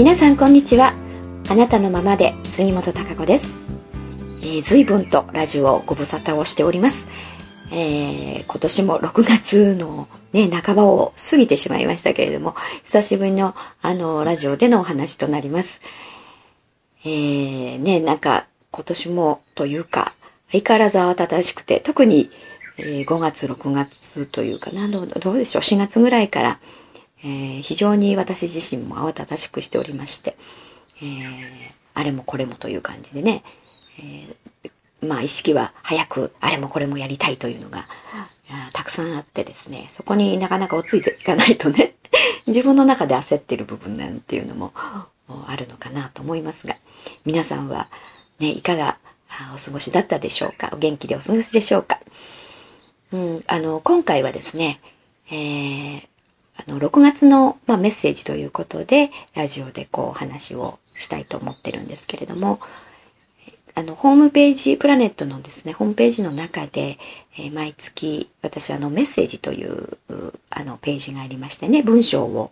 皆さんこんにちは。あなたのままで杉本孝子です、えー、随分とラジオをご無沙汰をしております、えー、今年も6月のね、半ばを過ぎてしまいましたけれども、久しぶりのあの、ラジオでのお話となります。えー、ね、なんか今年もというか、相変わらず慌ただしくて、特に、5月、6月というかな、どうでしょう、4月ぐらいから、えー、非常に私自身も慌ただしくしておりまして、えー、あれもこれもという感じでね、えー、まあ意識は早くあれもこれもやりたいというのが、たくさんあってですね、そこになかなか追いついていかないとね、自分の中で焦っている部分なんていうのもあるのかなと思いますが、皆さんはね、いかがお過ごしだったでしょうか？お元気でお過ごしでしょうか？うん、あの、今回はですね、えー、あの、6月の、まあ、メッセージということで、ラジオでこう話をしたいと思ってるんですけれども、あの、ホームページ、プラネットのですね、ホームページの中で、えー、毎月、私あの、メッセージという、あの、ページがありましてね、文章を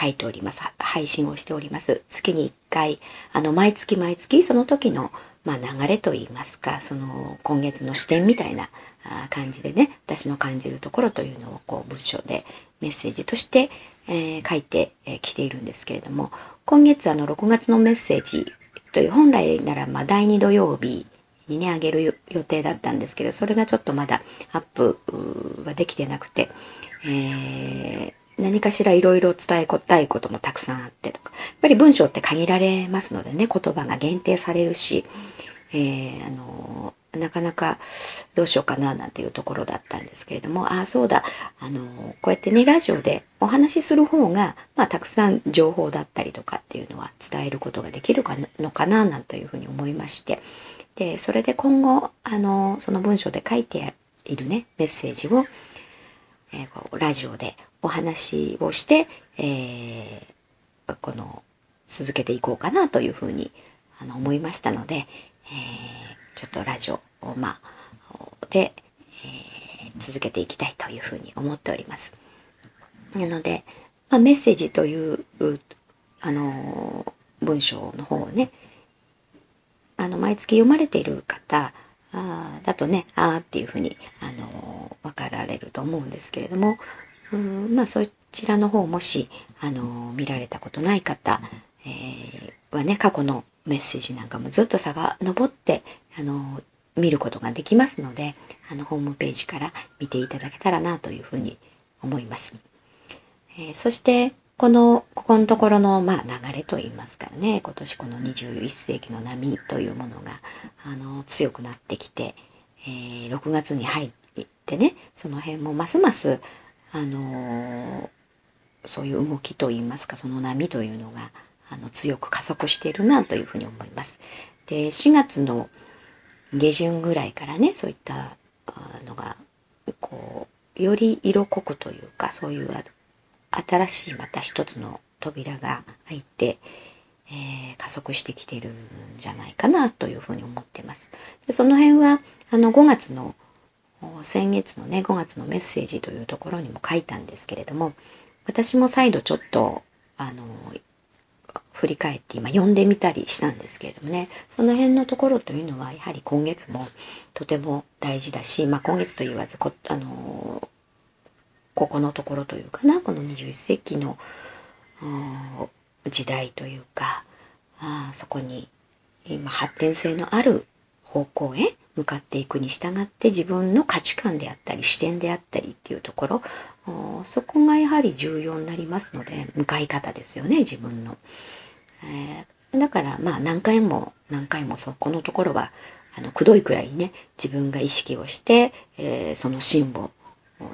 書いております。配信をしております。月に1回、あの、毎月毎月、その時の、まあ、流れといいますか、その、今月の視点みたいな感じでね、私の感じるところというのを、こう、文章でメッセージとして、えー、書いてき、ているんですけれども、今月あの6月のメッセージという本来ならまあ第2土曜日にね、あげる予定だったんですけど、それがちょっとまだアップはできてなくて、えー、何かしらいろいろ伝えたいこともたくさんあってとか、やっぱり文章って限られますのでね、言葉が限定されるし、えー、あのなかなかどうしようかななんていうところだったんですけれども、ああ、そうだ、あの、こうやってね、ラジオでお話しする方が、まあ、たくさん情報だったりとかっていうのは伝えることができるかのかな、なんというふうに思いまして、で、それで今後、あの、その文章で書いているね、メッセージを、えー、こうラジオでお話をして、えー、この、続けていこうかなというふうに、あの、思いましたので、えーちょっとラジオを、まあ、で、えー、続けていきたいというふうに思っております。なので、まあ、メッセージという、あの文章の方をね、あの、毎月読まれている方あだとね、あーっていうふうに、あのわかられると思うんですけれども、うんまあ、そちらの方もし、あの見られたことない方、えー、はね、過去のメッセージなんかもずっと差が上って、あの、見ることができますので、あの、ホームページから見ていただけたらなというふうに思います。えー、そして、この、ここのところの、まあ、流れと言いますかね、今年この21世紀の波というものが、あの、強くなってきて、えー、6月に入ってね、その辺もますます、あのそういう動きと言いますか、その波というのが、あの、強く加速しているなというふうに思います。で、4月の下旬ぐらいからね、そういったのが、こう、より色濃くというか、そういう新しいまた一つの扉が開いて、えー、加速してきてるんじゃないかなというふうに思ってます。でその辺は、あの、5月の、先月のね、5月のメッセージというところにも書いたんですけれども、私も再度ちょっと、あの、振り返って今読んでみたりしたんですけれどもね、その辺のところというのはやはり今月もとても大事だし、まあ今月と言わずこ、あのここのところというかな、この21世紀の時代というか、あそこに今発展性のある方向へ向かっていくに従って自分の価値観であったり視点であったりっていうところそこがやはり重要になりますので向かい方ですよね自分の。えー、だからまあ何回も何回もそこのところはあのくどいくらいにね自分が意識をして、えー、その芯を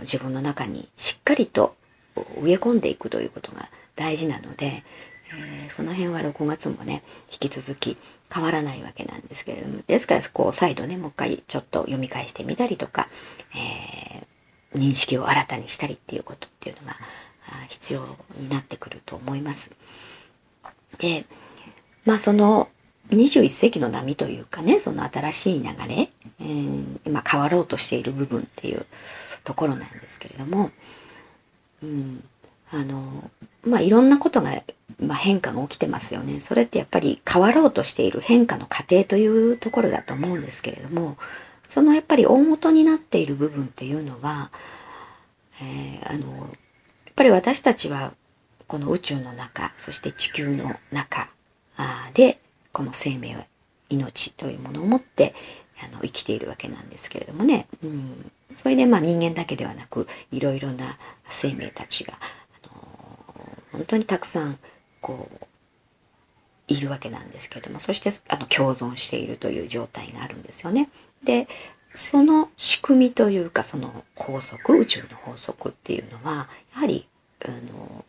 自分の中にしっかりと植え込んでいくということが大事なので、えー、その辺は6月もね引き続き変わらないわけなんですけれどもですからこう再度ねもう一回ちょっと読み返してみたりとか、えー、認識を新たにしたりっていうことっていうのが必要になってくると思います。で、まあその21世紀の波というかね、その新しい流れ、えー、今変わろうとしている部分っていうところなんですけれども、うん、あの、まあ、いろんなことが、まあ、変化が起きてますよね。それってやっぱり変わろうとしている変化の過程というところだと思うんですけれども、そのやっぱり大元になっている部分っていうのは、えー、あの、やっぱり私たちはこの宇宙の中、そして地球の中で、この生命は、命というものを持って、あの、生きているわけなんですけれどもね。うん、それでまあ人間だけではなく、いろいろな生命たちが、本当にたくさん、こう、いるわけなんですけれども、そしてあの共存しているという状態があるんですよね。で、その仕組みというか、その法則、宇宙の法則っていうのは、やはり、あの、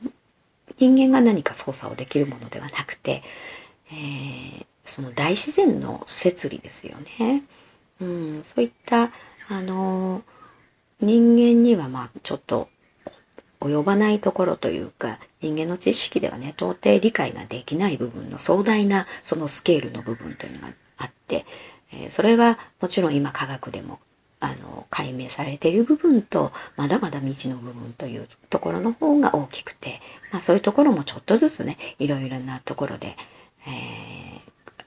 人間が何か操作をできるものではなくて、えー、その大自然の摂理ですよね。うん、そういった、あの、人間にはまあちょっと及ばないところというか、人間の知識ではね、到底理解ができない部分の壮大なそのスケールの部分というのがあって、え、それはもちろん今科学でもあの解明されている部分とまだまだ未知の部分というところの方が大きくて、まあ、そういうところもちょっとずつねいろいろなところで、え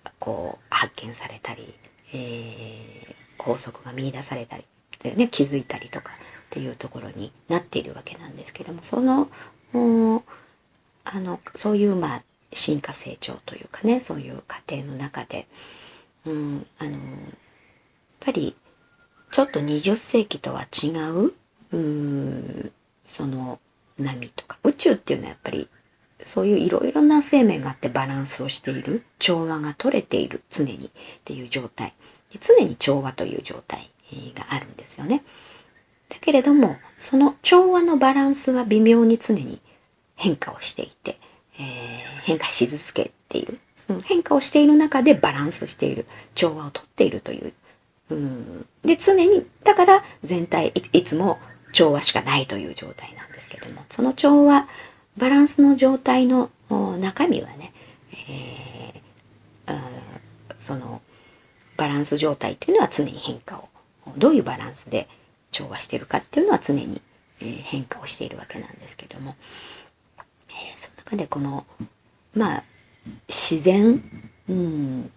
ー、こう発見されたり、えー、法則が見出されたりで、ね、気づいたりとかっていうところになっているわけなんですけどもそのあのそういうまあ進化成長というかねそういう過程の中で、うん、あのやっぱりちょっと20世紀とは違う、うんその波とか、宇宙っていうのはやっぱりそういういろいろな生命があってバランスをしている、調和が取れている、常にっていう状態。常に調和という状態があるんですよね。だけれども、その調和のバランスは微妙に常に変化をしていて、えー、変化し続けている。その変化をしている中でバランスしている、調和をとっているといううん、で、常に、だから全体い、つも調和しかないという状態なんですけども、その調和、バランスの状態の中身はね、えー、そのバランス状態というのは常に変化を、どういうバランスで調和してるかっていうのは常に、え、変化をしているわけなんですけども、えー、その中でこの、まあ、自然、うん、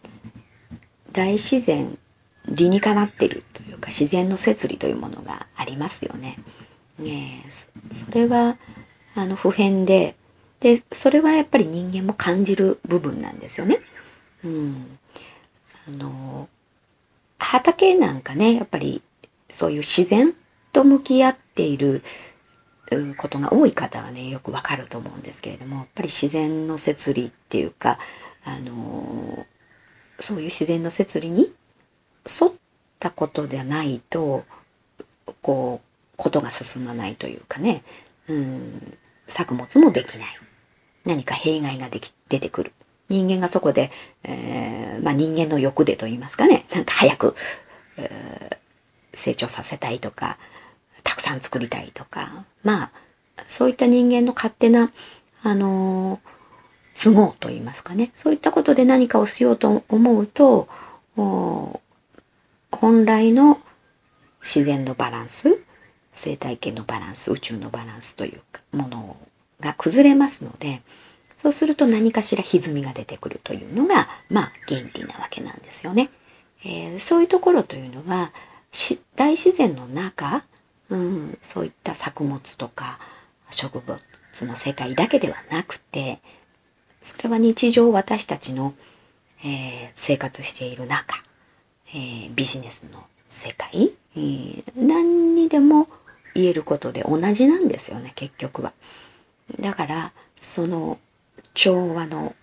大自然理にかなってるというか自然の摂理というものがありますよね。ねそれはあの普遍ででそれはやっぱり人間も感じる部分なんですよね。うん、あの畑なんかねやっぱりそういう自然と向き合っていることが多い方はねよくわかると思うんですけれどもやっぱり自然の摂理っていうかあのそういう自然の摂理に沿ったことでないと、こう、ことが進まないというかね、うん、作物もできない。何か弊害ができ、出てくる。人間がそこで、えー、まあ人間の欲でと言いますかね、なんか早く、えー、成長させたいとか、たくさん作りたいとか、まあ、そういった人間の勝手な、あのー、都合と言いますかね、そういったことで何かをしようと思うと、本来の自然のバランス、生態系のバランス、宇宙のバランスというものが崩れますので、そうすると何かしら歪みが出てくるというのが、まあ原理なわけなんですよね。えー、そういうところというのは、大自然の中、うん、そういった作物とか植物の世界だけではなくて、それは日常私たちの、えー、生活している中、えー、ビジネスの世界、えー、何にでも言えることで同じなんですよね、結局は。だから、その調和の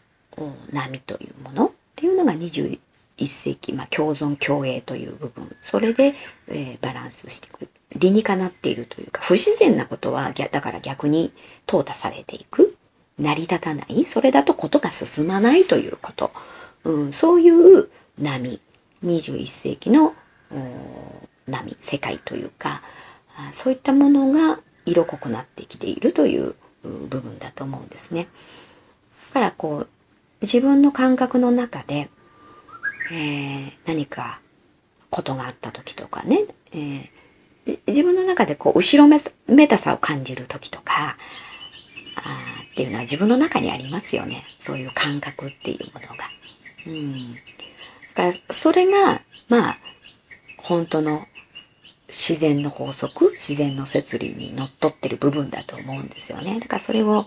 波というものっていうのが21世紀、まあ、共存共栄という部分、それで、えー、バランスしていく。理にかなっているというか、不自然なことは、だから逆に淘汰されていく。成り立たない。それだとことが進まないということ。うん、そういう波。21世紀の波、世界というか、そういったものが色濃くなってきているという部分だと思うんですね。だからこう、自分の感覚の中で、えー、何かことがあった時とかね、えー、自分の中でこう、後ろめたさを感じる時とか、あっていうのは自分の中にありますよね。そういう感覚っていうものが。うん。だから、それが、まあ、本当の自然の法則、自然の摂理にのっとってる部分だと思うんですよね。だからそれを、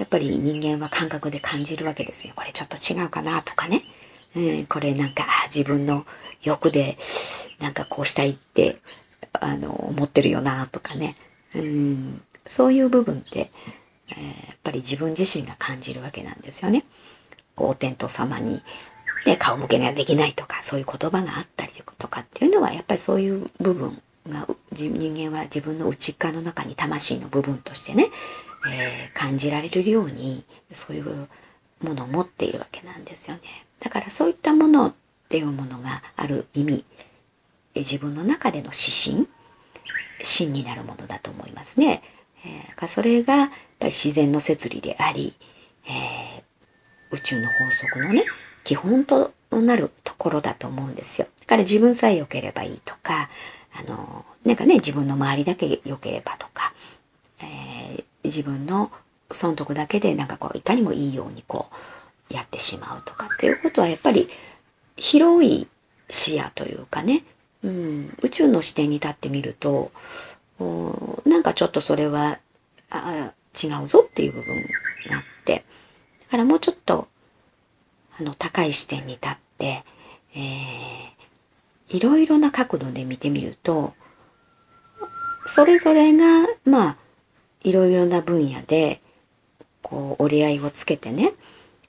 やっぱり人間は感覚で感じるわけですよ。これちょっと違うかなとかね。うん、これなんか自分の欲で、なんかこうしたいって、あの、思ってるよなとかね。うん、そういう部分って、えー、やっぱり自分自身が感じるわけなんですよね。お天道様に、ね、顔向けができないとか、そういう言葉があったりとかっていうのは、やっぱりそういう部分が、人間は自分の内側の中に魂の部分としてね、えー、感じられるように、そういうものを持っているわけなんですよね。だからそういったものっていうものがある意味、自分の中での指針、芯になるものだと思いますね。えー、それがやっぱり自然の摂理であり、えー、宇宙の法則のね、基本となるところだと思うんですよ。だから自分さえ良ければいいとか、あの、なんかね、自分の周りだけ良ければとか、えー、自分の損得だけでなんかこう、いかにもいいようにこう、やってしまうとかっていうことはやっぱり広い視野というかね、うん、宇宙の視点に立ってみると、なんかちょっとそれはあ違うぞっていう部分があって、だからもうちょっとあの高い視点に立って、えー、いろいろな角度で見てみると、それぞれが、まあ、いろいろな分野で、こう、折り合いをつけてね、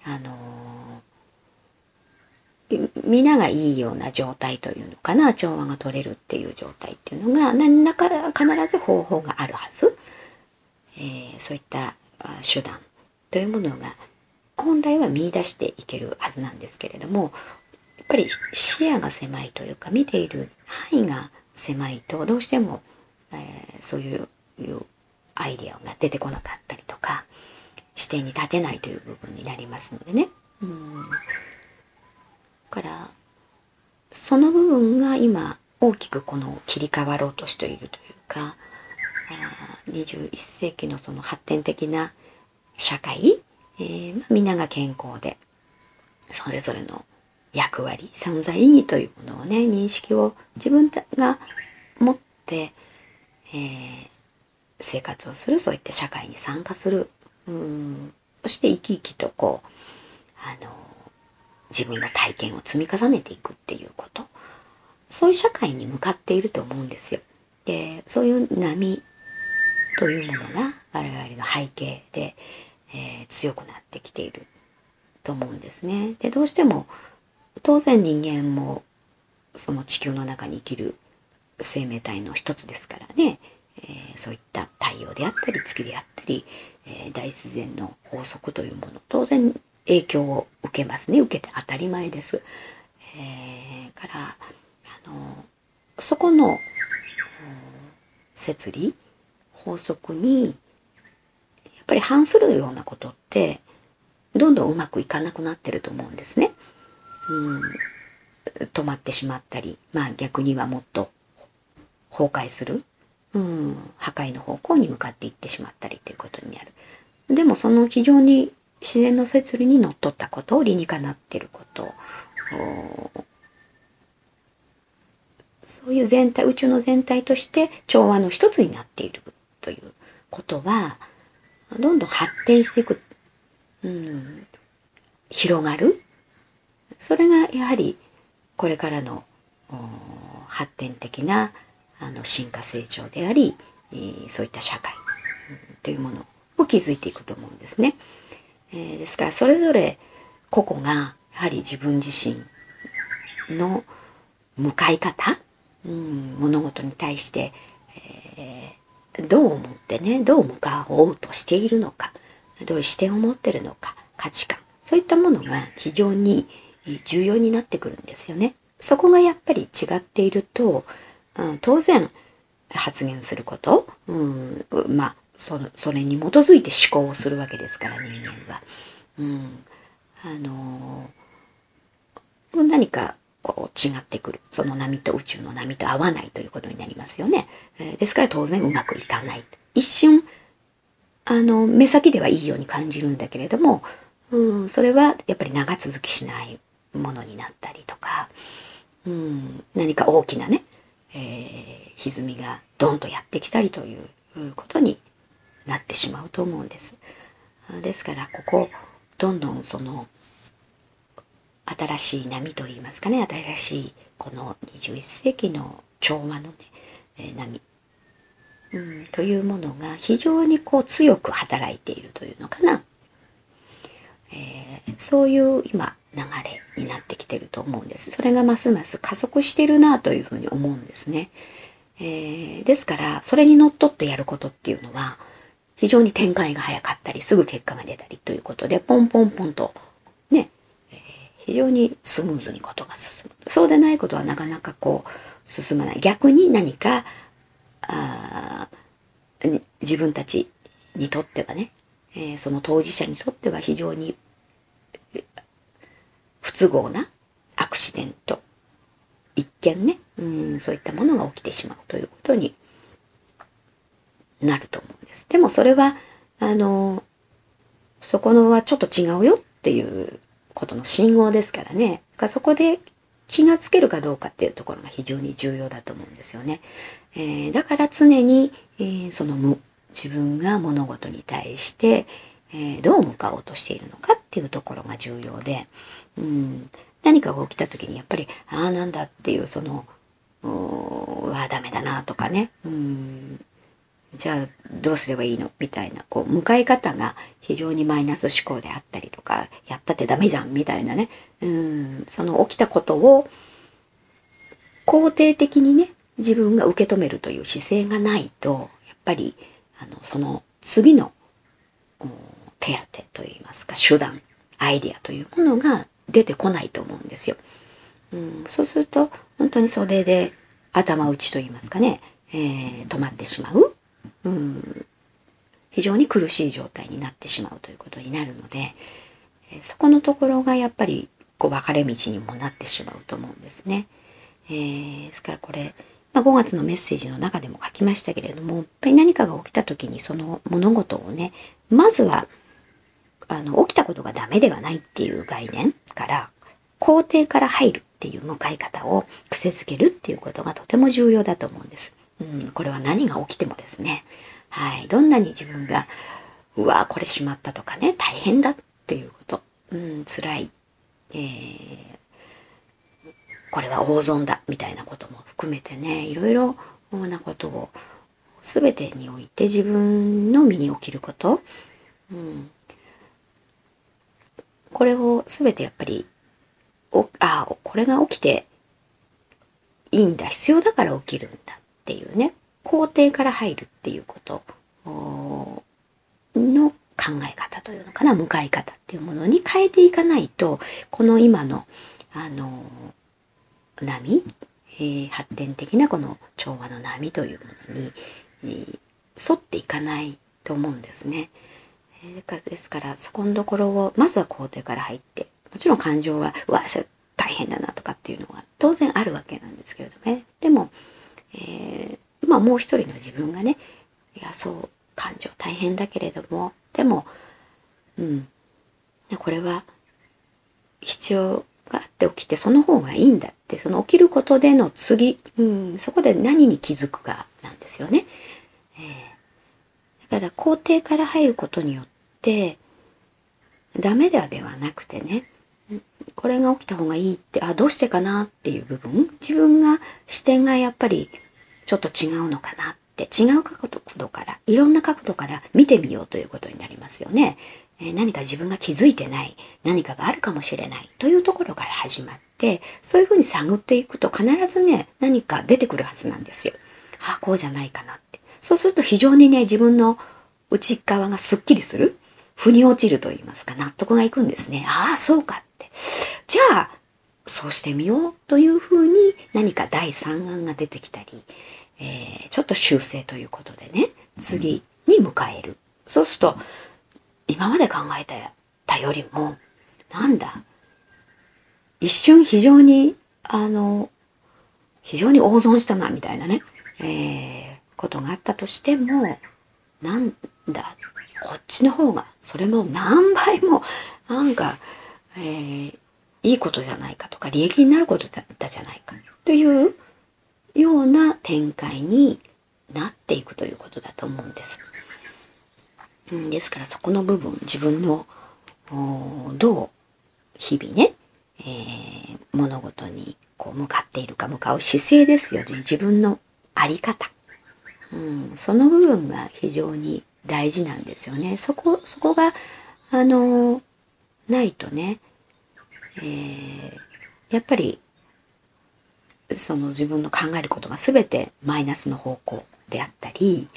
あの皆がいいような状態というのかな、調和が取れるっていう状態っていうのが、何らか必ず方法があるはず。えー、そういった手段というものが、本来は見出していけるはずなんですけれども、やっぱり視野が狭いというか、見ている範囲が狭いと、どうしても、えー、そういうアイデアが出てこなかったりとか、視点に立てないという部分になりますのでね。うんからその部分が今大きくこの切り替わろうとしているというか21世紀のその発展的な社会、えー、まあ、みんなが健康でそれぞれの役割存在意義というものをね認識を自分が持って、えー、生活をするそういった社会に参加するうんそして生き生きとこうあの自分の体験を積み重ねていくっていうこと。そういう社会に向かっていると思うんですよ。で、そういう波というものが我々の背景で、えー、強くなってきていると思うんですね。で、どうしても当然人間もその地球の中に生きる生命体の一つですからね、えー、そういった太陽であったり月であったり、えー、大自然の法則というもの当然影響を受けますね。受けて当たり前です。えー、から、あの、そこの、摂理、法則に、やっぱり反するようなことって、どんどんうまくいかなくなってると思うんですね。うん、止まってしまったり、まあ逆にはもっと崩壊する、うん、破壊の方向に向かっていってしまったりということになる。でもその非常に自然の摂理にのっとったことを、理にかなってること、そういう全体、宇宙の全体として調和の一つになっているということは、どんどん発展していく、うん、広がる。それがやはりこれからの発展的なあの進化成長であり、そういった社会、というものを築いていくと思うんですね。えー、ですからそれぞれ個々がやはり自分自身の向かい方、うん、物事に対して、えー、どう思ってねどう向かおうとしているのかどういう視点を持ってるのか価値観そういったものが非常に重要になってくるんですよね。そこがやっぱり違っていると、うん、当然発言すること、うん、まあそそれに基づいて思考をするわけですから人間は。うん、あのー、何かこう違ってくる。その波と宇宙の波と合わないということになりますよね。えー、ですから当然うまくいかない。一瞬あの、目先ではいいように感じるんだけれども、うん、それはやっぱり長続きしないものになったりとか、うん、何か大きなね、えー、歪みがドンとやってきたりということになってしまうと思うんです。ですから、ここ、どんどんその、新しい波といいますかね、新しいこの21世紀の調和のね、えー、波、うん、というものが非常にこう強く働いているというのかな。えー、そういう今流れになってきてると思うんです。それがますます加速してるなというふうに思うんですね。えー、ですから、それにのっとってやることっていうのは、非常に展開が早かったり、すぐ結果が出たりということで、ポンポンポンと、ね、えー、非常にスムーズにことが進む。そうでないことはなかなかこう、進まない。逆に何か、あ自分たちにとってはね、えー、その当事者にとっては非常に不都合なアクシデント、一見ね、うん、そういったものが起きてしまうということになると思うんです。でもそれは、あの、そこのはちょっと違うよっていうことの信号ですからねか。そこで気がつけるかどうかっていうところが非常に重要だと思うんですよね。えー、だから常に、えー、その無、自分が物事に対して、えー、どう向かおうとしているのかっていうところが重要で、うん、何かが起きた時にやっぱり、ああなんだっていうその、うわダメだなとかね、うん、じゃあどうすればいいの？みたいな、こう、向かい方が非常にマイナス思考であったりとか、やったってダメじゃんみたいなね、うん、その起きたことを肯定的にね、自分が受け止めるという姿勢がないと、やっぱり、あの、その次の手当といいますか、手段、アイデアというものが出てこないと思うんですよ。うん、そうすると、本当に袖で頭打ちといいますかね、えー、止まってしまう、うん。非常に苦しい状態になってしまうということになるので、そこのところがやっぱりこう分かれ道にもなってしまうと思うんですね。えー、ですからこれ、まあ、5月のメッセージの中でも書きましたけれども、やっぱり何かが起きた時にその物事をね、まずは、あの、起きたことがダメではないっていう概念から、肯定から入るっていう向かい方を癖づけるっていうことがとても重要だと思うんです。うん、これは何が起きてもですね、はい、どんなに自分が、うわこれしまったとかね、大変だっていうこと、うん、辛い、えー、これは大損だみたいなことも含めてねいろいろなことを全てにおいて自分の身に起きること、うん、これを全てやっぱりおあこれが起きていいんだ。必要だから起きるんだっていうね。肯定から入るっていうこと。の考え方というのかな。向かい方っていうものに変えていかないとこの今のあの波、えー、発展的なこの調和の波というものに、えー、沿っていかないと思うんですね。え、ですから、そこのところを、まずは肯定から入って、もちろん感情は、うわ、それ大変だなとかっていうのが当然あるわけなんですけれどね。でも、えー、まあもう一人の自分がね、いや、そう、感情大変だけれども、でも、うん、これは必要があって起きてその方がいいんだってその起きることでの次、うん、そこで何に気づくかなんですよね。えー、だから肯定から入ることによってダメだではなくてねこれが起きた方がいいってあどうしてかなっていう部分自分が視点がやっぱりちょっと違うのかなって違う角度からいろんな角度から見てみようということになりますよね。え何か自分が気づいてない何かがあるかもしれないというところから始まって、そういうふうに探っていくと必ずね、何か出てくるはずなんですよ。あ、こうじゃないかなって。そうすると非常にね、自分の内側がスッキリする。腑に落ちると言いますか、納得がいくんですね。ああ、そうかって。じゃあ、そうしてみようというふうに何か第三案が出てきたり、えー、ちょっと修正ということでね、次に迎える。そうすると、今まで考えたよりも、なんだ、一瞬非常に、あの、非常に大損したな、みたいなね、えー、ことがあったとしても、なんだ、こっちの方が、それも何倍も、なんか、えー、いいことじゃないかとか、利益になることだったじゃないか、というような展開になっていくということだと思うんです。ですからそこの部分、自分の、どう日々ね、えー、物事にこう向かっているか向かう姿勢ですよね。自分のあり方。うん、その部分が非常に大事なんですよね。そこ、そこが、あの、ないとね、えー、やっぱり、その自分の考えることが全てマイナスの方向であったり、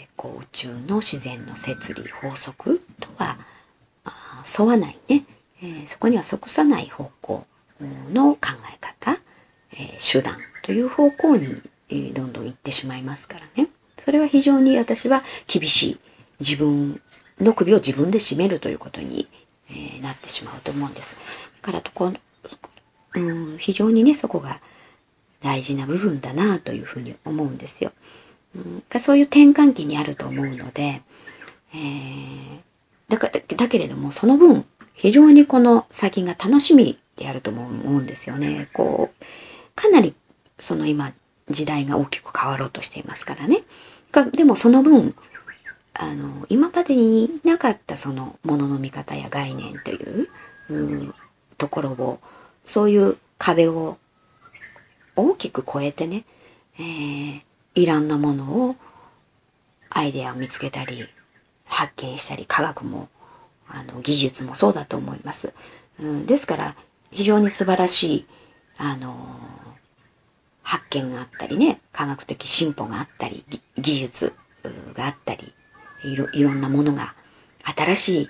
えー、こう宇宙の自然の摂理、法則とは沿わないね、えー、そこには即さない方向の考え方、えー、手段という方向に、え、どんどん行ってしまいますからね。それは非常に私は厳しい自分の首を自分で絞めるということに、えー、なってしまうと思うんです。だからとこ、うん、非常にね、そこが大事な部分だなというふうに思うんですよ。うん、そういう転換期にあると思うので、えー、だかだけれども、その分、非常にこの先が楽しみであると思うんですよね。こう、かなりその今、時代が大きく変わろうとしていますからね。でもその分、あの、今までになかったそのものの見方や概念という、うところを、そういう壁を大きく超えてね、えー、いろんなものを、アイデアを見つけたり、発見したり、科学も、あの、技術もそうだと思います。うん、ですから、非常に素晴らしい、あの発見があったりね、科学的進歩があったり、技術があったり、いろいろんなものが、新し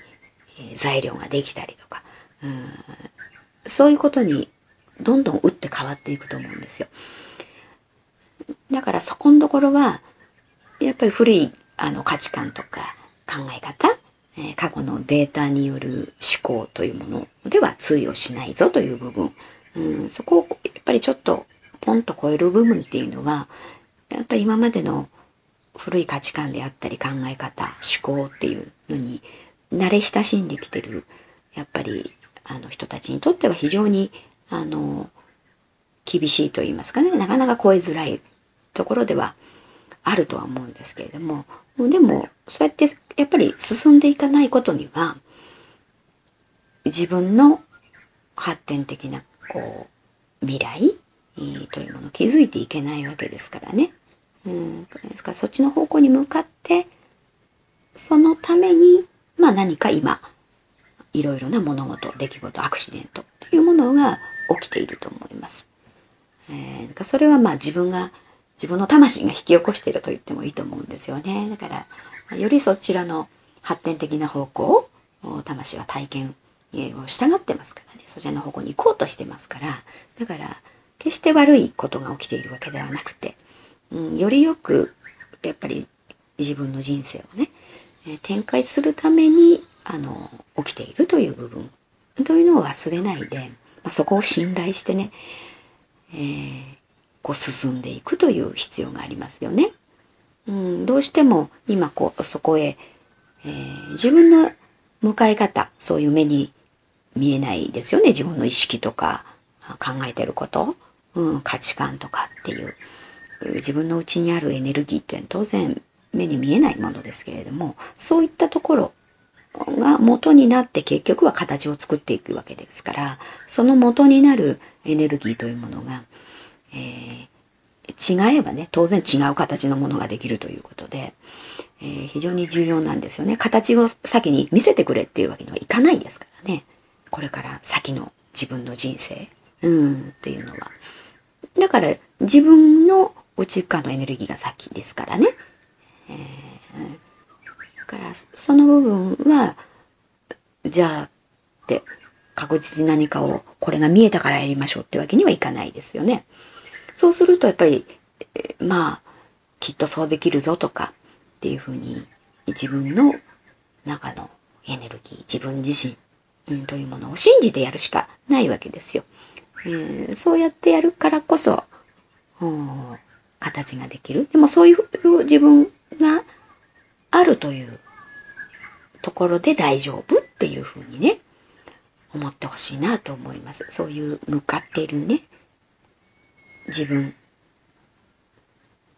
い材料ができたりとか、うんそういうことにどんどん打って変わっていくと思うんですよ。だからそこのところは、やっぱり古いあの価値観とか考え方、え、過去のデータによる思考というものでは通用しないぞという部分、うん、そこをやっぱりちょっとポンと超える部分っていうのは、やっぱり今までの古い価値観であったり考え方、思考っていうのに慣れ親しんできてる、やっぱりあの人たちにとっては非常に、あの、厳しいと言いますかね、なかなか超えづらいところではあるとは思うんですけれども、でも、そうやってやっぱり進んでいかないことには、自分の発展的な、こう、未来えーというものを築いていけないわけですからね。うん、ですからそっちの方向に向かって、そのために、まあ何か今、いろいろな物事、出来事、アクシデントというものが起きていると思います。えー、それはまあ自分が、自分の魂が引き起こしていると言ってもいいと思うんですよね。だから、よりそちらの発展的な方向を、魂は体験を従ってますからね。そちらの方向に行こうとしてますから。だから、決して悪いことが起きているわけではなくて、うん、よりよく、やっぱり自分の人生をね、え展開するために、あの、起きているという部分というのを忘れないで、まあ、そこを信頼してね、えー、こう進んでいくという必要がありますよね。うん、どうしても今こう、そこへ、えー、自分の迎え方、そういう目に見えないですよね。自分の意識とか考えてること。うん、価値観とかっていう、自分の内にあるエネルギーっていうのは当然目に見えないものですけれども、そういったところが元になって結局は形を作っていくわけですから、その元になるエネルギーというものが、えー、違えばね、当然違う形のものができるということで、えー、非常に重要なんですよね。形を先に見せてくれっていうわけにはいかないですからね。これから先の自分の人生、うん、っていうのは。だから自分の内側のエネルギーが先ですからね。えー、だからその部分は、じゃあって確実に何かをこれが見えたからやりましょうってわけにはいかないですよね。そうするとやっぱりえ、まあ、きっとそうできるぞとかっていうふうに自分の中のエネルギー、自分自身、うん、というものを信じてやるしかないわけですよ。えー、そうやってやるからこそ、形ができる。でもそういう自分があるというところで大丈夫っていうふうにね、思ってほしいなと思います。そういう向かっているね、自分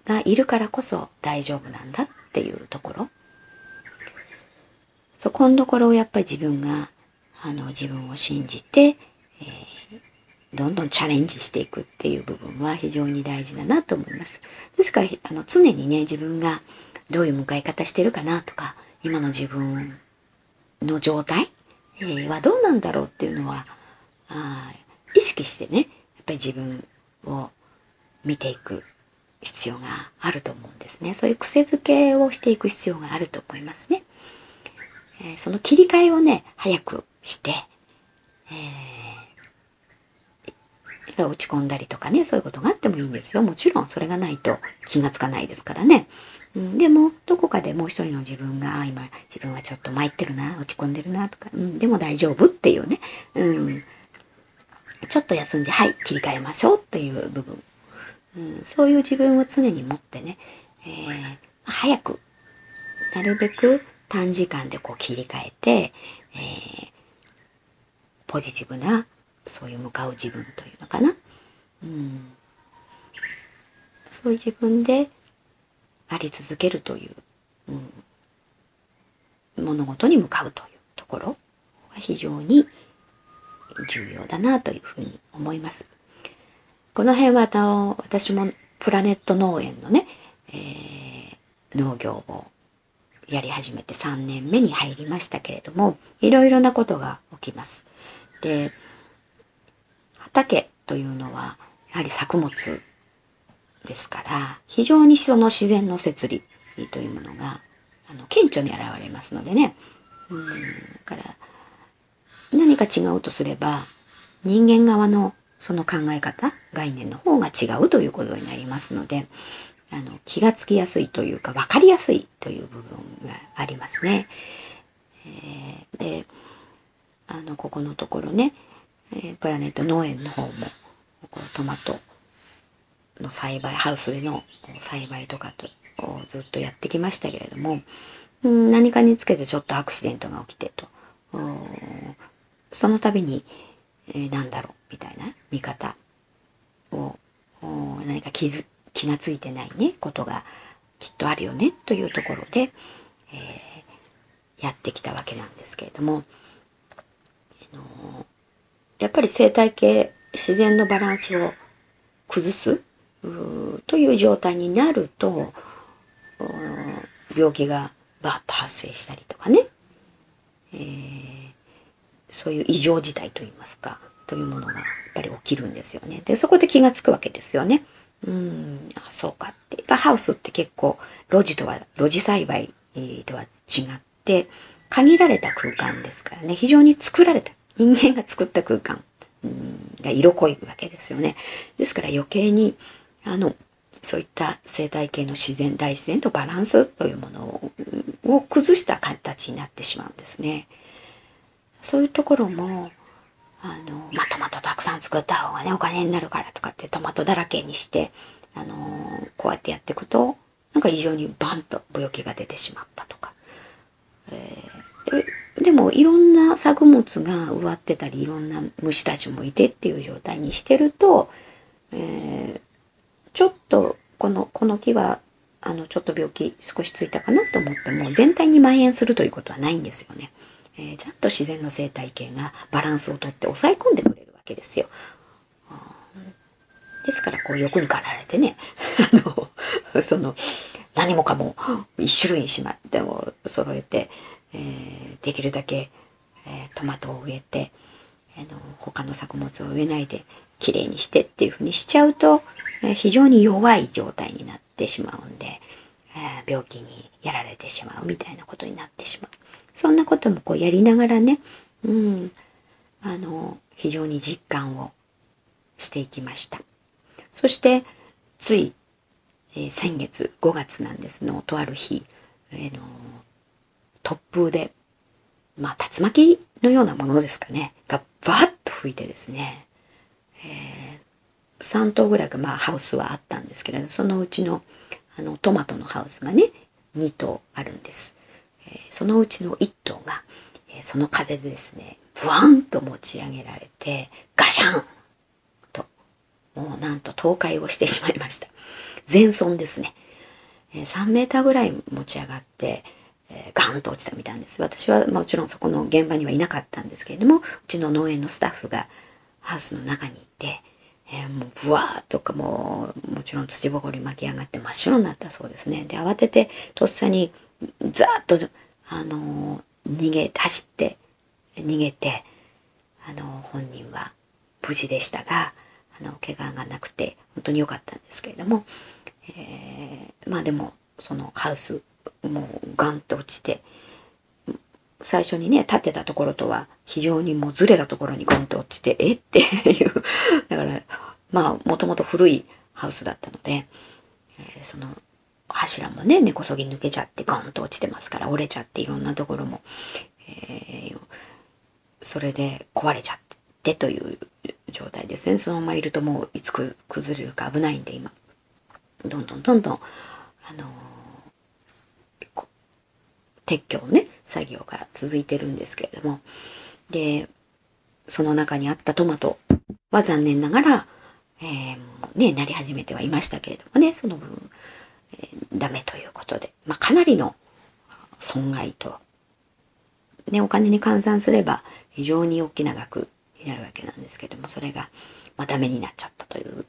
がいるからこそ大丈夫なんだっていうところ。そこのところをやっぱり自分が、あの、自分を信じて、えー、どんどんチャレンジしていくっていう部分は非常に大事だなと思います。ですから、あの、常にね、自分がどういう迎え方してるかなとか、今の自分の状態、えー、はどうなんだろうっていうのは、あ意識してね、やっぱり自分を見ていく必要があると思うんですね。そういう癖づけをしていく必要があると思いますね。えー、その切り替えをね、早くして、えー、落ち込んだりとかね、そういうことがあってもいいんですよ。もちろんそれがないと気がつかないですからね。うん、でも、どこかでもう一人の自分が、今、自分はちょっと参ってるな、落ち込んでるな、とか、うん、でも大丈夫っていうね、うん、ちょっと休んで、はい、切り替えましょうっていう部分。うん、そういう自分を常に持ってね、えー、早く、なるべく短時間でこう切り替えて、えー、ポジティブな、そういう向かう自分というのかな。うん、そういう自分であり続けるという、うん、物事に向かうというところは非常に重要だなというふうに思います。この辺はの私もプラネット農園のね、えー、農業をやり始めて3年目に入りましたけれども、いろいろなことが起きます。で、畑というのは、やはり作物ですから、非常にその自然の摂理というものが、あの、顕著に現れますのでね。うん、だから、何か違うとすれば、人間側のその考え方、概念の方が違うということになりますので、あの、気がつきやすいというか、わかりやすいという部分がありますね。えー、で、あの、ここのところね、え、プラネット農園の方も、トマトの栽培、ハウスでの栽培とかとずっとやってきましたけれども、何かにつけてちょっとアクシデントが起きてと、その度に、えー、なんだろう、みたいな見方を、何か気づ、気がついてないね、ことがきっとあるよね、というところで、えー、やってきたわけなんですけれども、あのやっぱり生態系、自然のバランスを崩す？という状態になると、病気がバーッと発生したりとかね、えー、そういう異常事態といいますか、というものがやっぱり起きるんですよね。で、そこで気がつくわけですよね。うん、あそうかって。やっぱハウスって結構、路地とは、路地栽培とは違って、限られた空間ですからね、非常に作られた、人間が作った空間が色濃いわけですよね。ですから余計に、あの、そういった生態系の自然、大自然とバランスというものを崩した形になってしまうんですね。そういうところも、あの、まあ、トマトたくさん作った方がね、お金になるからとかってトマトだらけにして、あのこうやってやっていくと、なんか異常にバンと病気が出てしまったとか。えー、でも、いろんな作物が植わってたり、いろんな虫たちもいてっていう状態にしてると、えー、ちょっと、この、この木は、あの、ちょっと病気少しついたかなと思っても、全体に蔓延するということはないんですよね。えー、ちゃんと自然の生態系がバランスをとって抑え込んでくれるわけですよ。ですから、こう欲に駆られてね、あの、その、何もかも一種類にしまっても揃えて、え、できるだけ、え、トマトを植えて、あの、他の作物を植えないで、綺麗にしてっていうふうにしちゃうと、え、非常に弱い状態になってしまうんで、え、病気にやられてしまうみたいなことになってしまう。そんなこともこうやりながらね、うん、あの、非常に実感をしていきました。そして、つい、え、先月5月なんですの、とある日、えー、の突風で、まあ、竜巻のようなものですかね、がバーッと吹いてですね、えー、3棟ぐらいが、まあ、ハウスはあったんですけれど、そのうちの、あの、トマトのハウスがね、2棟あるんです。ええそのうちの1頭が、えその風でですね、ブワンと持ち上げられて、ガシャンと、もうなんと倒壊をしてしまいました。全損ですね。え3メーターぐらい持ち上がって、えー、ガンと落ちたみたいです。私はもちろんそこの現場にはいなかったんですけれども、うちの農園のスタッフがハウスの中にいて、えー、もうブワーとかもう、もちろん土ぼこり巻き上がって真っ白になったそうですね。で、慌ててとっさにザーッと、あのー、逃げ、走って、逃げて、あのー、本人は無事でしたが、あの、怪我がなくて、本当に良かったんですけれども、えー、まあでも、そのハウス、もうガンと落ちて、最初にね、立ってたところとは非常にもうずれたところにゴンと落ちて、え？っていう。だから、まあ、もともと古いハウスだったので、えー、その柱もね、根こそぎ抜けちゃってゴンと落ちてますから折れちゃっていろんなところも、えー、それで壊れちゃってという状態ですね。そのままいるともういつ崩れるか危ないんで今、どんどんどんどん、あのー、撤去をね、作業が続いてるんですけれども、で、その中にあったトマト。は残念ながら、えー、ね、なり始めてはいましたけれどもね、その分、えー、ダメということで、まあ、かなりの損害と、ね、お金に換算すれば非常に大きな額になるわけなんですけども、それが、まあ、ダメになっちゃったという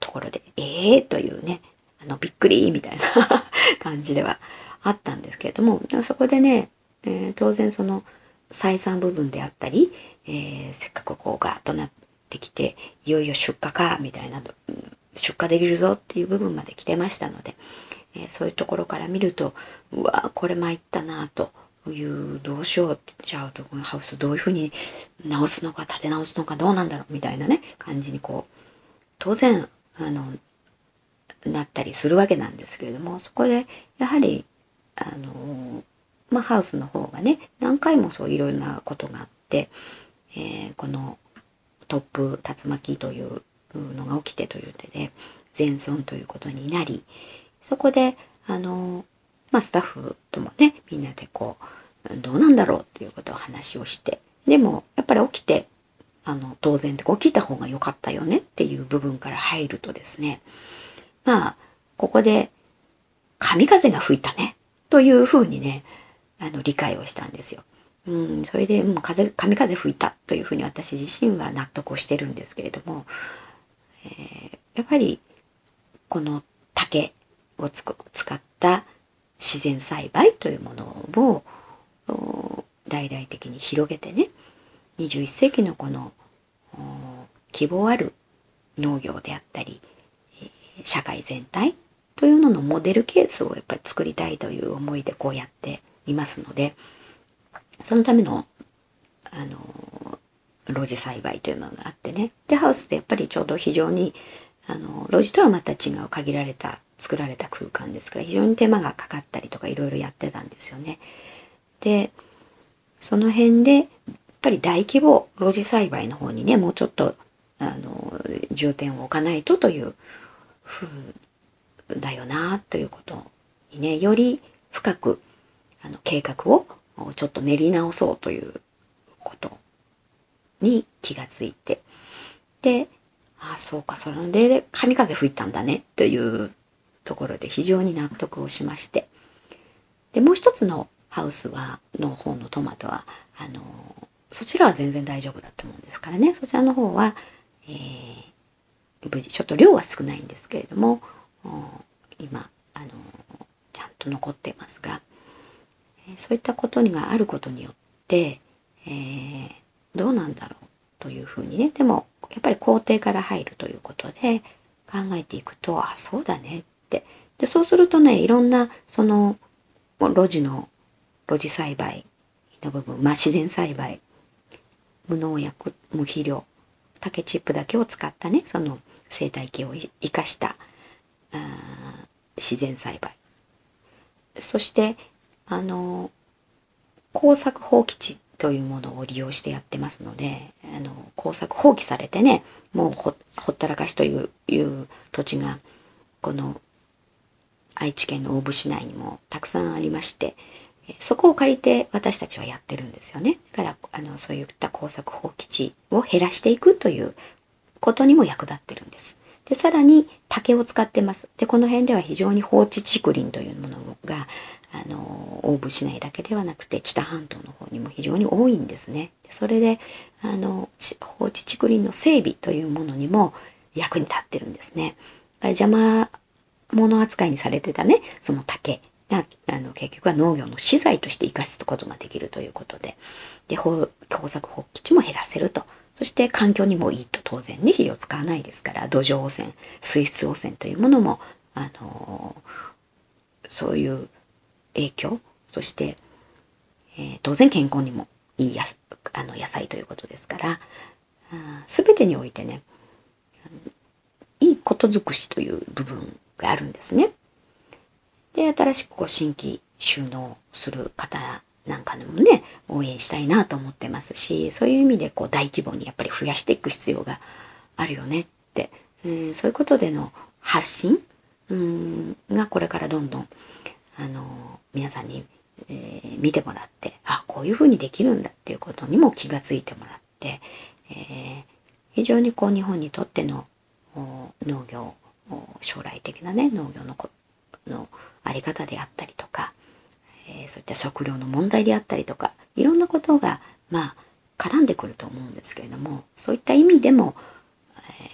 ところで、ええー、というね、あの、びっくりみたいな 感じではあったんですけれども、そこでね、えー、当然その採算部分であったり、えー、せっかくこうガーッとなってきて、いよいよ出荷か、みたいな、出荷できるぞっていう部分まで来てましたので、えー、そういうところから見ると、うわこれ参ったなという、どうしようって、じゃあ、このハウスどういうふうに直すのか、立て直すのか、どうなんだろう、みたいなね、感じにこう、当然、あの、なったりするわけなんですけれども、そこで、やはり、あの、まあ、ハウスの方がね、何回もそういろんなことがあって、えー、この突風、竜巻というのが起きてという手で、全損ということになり、そこで、あの、まあ、スタッフともね、みんなでこう、どうなんだろうっていうことを話をして、でも、やっぱり起きて、あの、当然で起きた方が良かったよねっていう部分から入るとですね、まあ、ここで、神風が吹いたね、というふうにね、あの、理解をしたんですよ。うん、それで、もう風、神風吹いたというふうに私自身は納得をしてるんですけれども、えー、やっぱり、この竹を使った自然栽培というものを大々的に広げてね、21世紀のこの希望ある農業であったり、社会全体というののモデルケースをやっぱり作りたいという思いでこうやっていますので、そのための、あの、露地栽培というものがあってね。で、ハウスってやっぱりちょうど非常に、あの、露地とはまた違う限られた、作られた空間ですから、非常に手間がかかったりとかいろいろやってたんですよね。で、その辺で、やっぱり大規模露地栽培の方にね、もうちょっと、あの、重点を置かないとという風だよな、ということにね、より深くあの計画をちょっと練り直そうということに気がついて、で、ああ、そうか、それで神風吹いたんだねというところで非常に納得をしまして、で、もう一つのハウスは、の方のトマトは、あの、そちらは全然大丈夫だと思うんですからね、そちらの方は、えー、無事、ちょっと量は少ないんですけれども、今、あの、ちゃんと残っていますが、そういったことがあることによって、えー、どうなんだろうというふうにね、でもやっぱり工程から入るということで考えていくと、あ、そうだねって。で、そうするとね、いろんなその路地の、路地栽培の部分、まあ自然栽培、無農薬、無肥料、竹チップだけを使ったね、その生態系を生かした自然栽培。そして、あの、工作放棄地というものを利用してやってますので、あの、工作放棄されてね、もうほほったらかしといういう土地が、この愛知県の大府市内にもたくさんありまして、そこを借りて私たちはやってるんですよね。だから、あの、そういった工作放棄地を減らしていくということにも役立ってるんです。で、さらに竹を使ってます。で、この辺では非常に放置竹林というものが、あの、大府市内だけではなくて、北半島の方にも非常に多いんですね。それで、あの、放置竹林の整備というものにも役に立ってるんですね。邪魔物扱いにされてたね、その竹が、あの、結局は農業の資材として活かすことができるということで、で、工作放棄地も減らせると。そして環境にもいいと当然ね、肥料使わないですから、土壌汚染、水質汚染というものも、あのそういう影響、そして、えー、当然健康にもいいやあの野菜ということですから、すべてにおいてね、いいこと尽くしという部分があるんですね。で、新しくこう新規収納する方なんかでもね、応援したいなと思ってますし、そういう意味でこう大規模にやっぱり増やしていく必要があるよねって、うん、そういうことでの発信、うん、がこれからどんどん、あの、皆さんに、えー、見てもらって、あ、こういうふうにできるんだっていうことにも気がついてもらって、えー、非常にこう日本にとっての農業、将来的なね、農業のこのあり方であったりとか、えー、そういった食料の問題であったりとか、いろんなことが、まあ、絡んでくると思うんですけれども、そういった意味でも、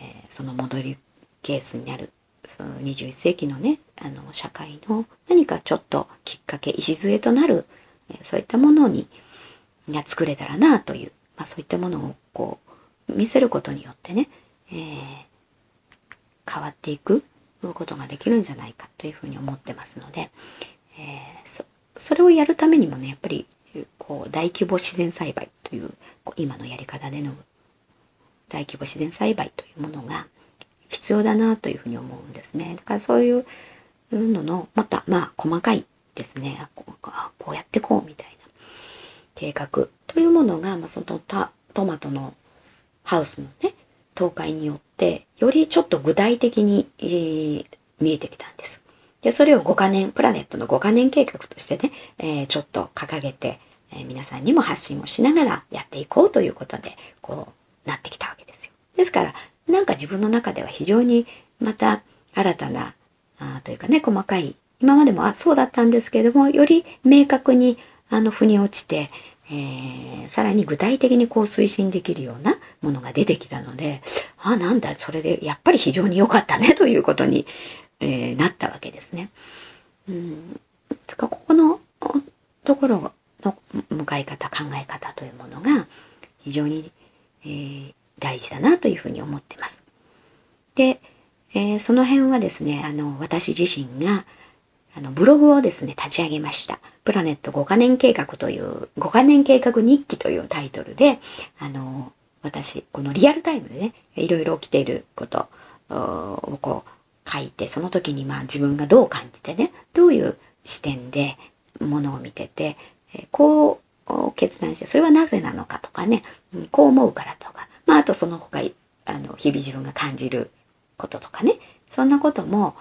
えー、その戻りケースになる、その21世紀のね、あの、社会の何かちょっときっかけ、礎となる、えー、そういったものに、が作れたらなという、まあそういったものをこう、見せることによってね、えー、変わっていくことができるんじゃないかというふうに思ってますので、えー、それをやるためにもね、やっぱり、こう、大規模自然栽培という、今のやり方での大規模自然栽培というものが必要だなというふうに思うんですね。だからそういうのの、また、まあ、細かいですね。こうこうやってこうみたいな計画というものが、まあ、そのトマトのハウスのね、倒壊によって、よりちょっと具体的に、えー、見えてきたんです。で、それを5カ年、プラネットの5カ年計画としてね、えー、ちょっと掲げて、えー、皆さんにも発信をしながらやっていこうということで、こう、なってきたわけですよ。ですから、なんか自分の中では非常にまた新たな、あというかね、細かい、今までもあそうだったんですけれども、より明確に、あの、腑に落ちて、えー、さらに具体的にこう推進できるようなものが出てきたので、あ、なんだ、それでやっぱり非常に良かったねということに、えー、なったわけですね。うん、つかここのところの向かい方、考え方というものが非常に、えー、大事だなというふうに思ってます。で、えー、その辺はですね、あの、私自身が、あの、ブログをですね、立ち上げました。プラネット5カ年計画という、5カ年計画日記というタイトルで、あの、私、このリアルタイムでね、いろいろ起きていることをこう書いて、その時にまあ自分がどう感じてね、どういう視点でものを見てて、こう決断して、それはなぜなのかとかね、こう思うからとか、まああとその他、あの、日々自分が感じることとかね、そんなことも、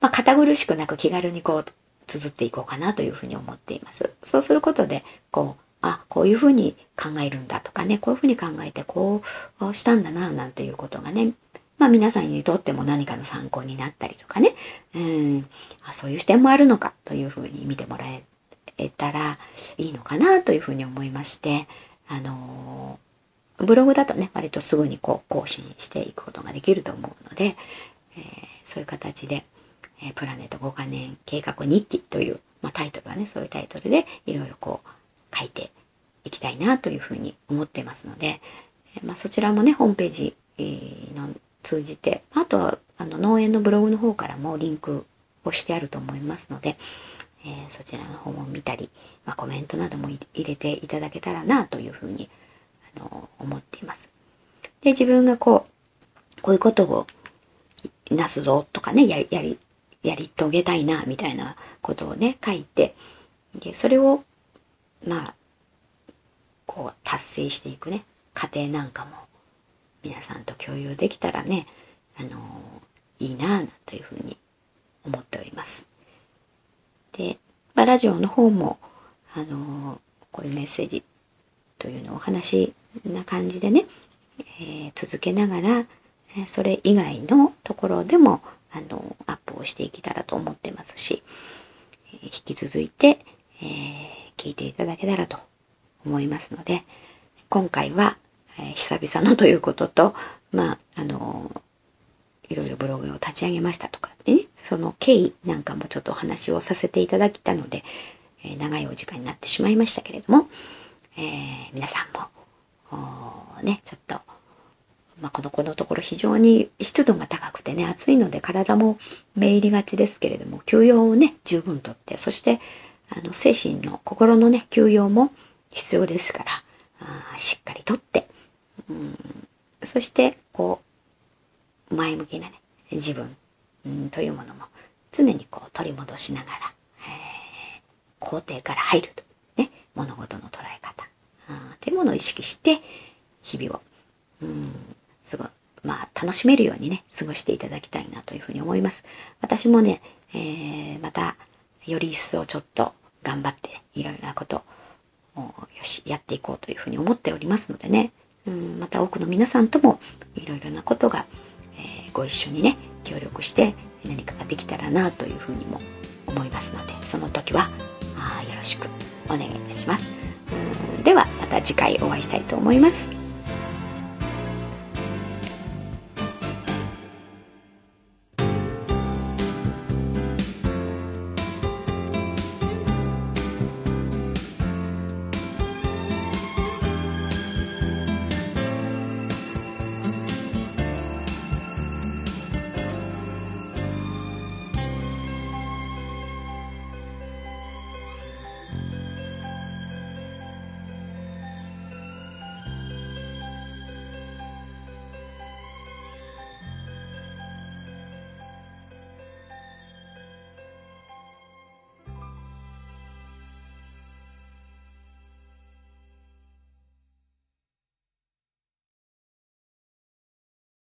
まあ、堅苦しくなく気軽にこう、綴っていこうかなというふうに思っています。そうすることで、こう、あ、こういうふうに考えるんだとかね、こういうふうに考えてこうしたんだな、なんていうことがね、まあ皆さんにとっても何かの参考になったりとかね、うん、そういう視点もあるのかというふうに見てもらえたらいいのかなというふうに思いまして、あのー、ブログだとね、割とすぐにこう更新していくことができると思うので、えー、そういう形で、えプラネット5カ年計画日記という、まあ、タイトルはね、そういうタイトルでいろいろこう書いていきたいなというふうに思ってますので、えまあ、そちらもね、ホームページ、の通じて、あとはあの農園のブログの方からもリンクをしてあると思いますので、えー、そちらの方も見たり、まあ、コメントなども入れていただけたらなというふうに、あの思っています。で、自分がこう、こういうことをなすぞとかね、やり、やり、やり遂げたいな、みたいなことをね、書いて、で、それを、まあ、こう、達成していくね、過程なんかも、皆さんと共有できたらね、あのいいな、というふうに思っております。で、まあ、ラジオの方も、あのこういうメッセージというのをお話な感じでね、えー、続けながら、それ以外のところでも、あの、アップをしていけたらと思ってますし、引き続いて、えー、聞いていただけたらと思いますので、今回は、え、久々のということと、まあ、あのいろいろブログを立ち上げましたとかね、その経緯なんかもちょっとお話をさせていただきたので、え、長いお時間になってしまいましたけれども、えー、皆さんも、ね、ちょっと、まあ、この子のところ非常に湿度が高くてね、暑いので体もめいりがちですけれども、休養をね、十分とって、そして、あの、精神の、心のね、休養も必要ですから、あしっかりとって、うん、そして、こう、前向きなね、自分、うん、というものも常にこう取り戻しながら、えー、肯定から入ると。ね、物事の捉え方、うん、っていうものを意識して、日々を、うん、すごい、まあ、楽しめるようにね、過ごしていただきたいなというふうに思います。私もね、えー、また、より一層ちょっと頑張って、いろいろなことを、よし、やっていこうというふうに思っておりますのでね、うん、また多くの皆さんとも、いろいろなことが、えー、ご一緒にね、協力して何かができたらなというふうにも思いますので、その時は、あよろしくお願いいたします。では、また次回お会いしたいと思います。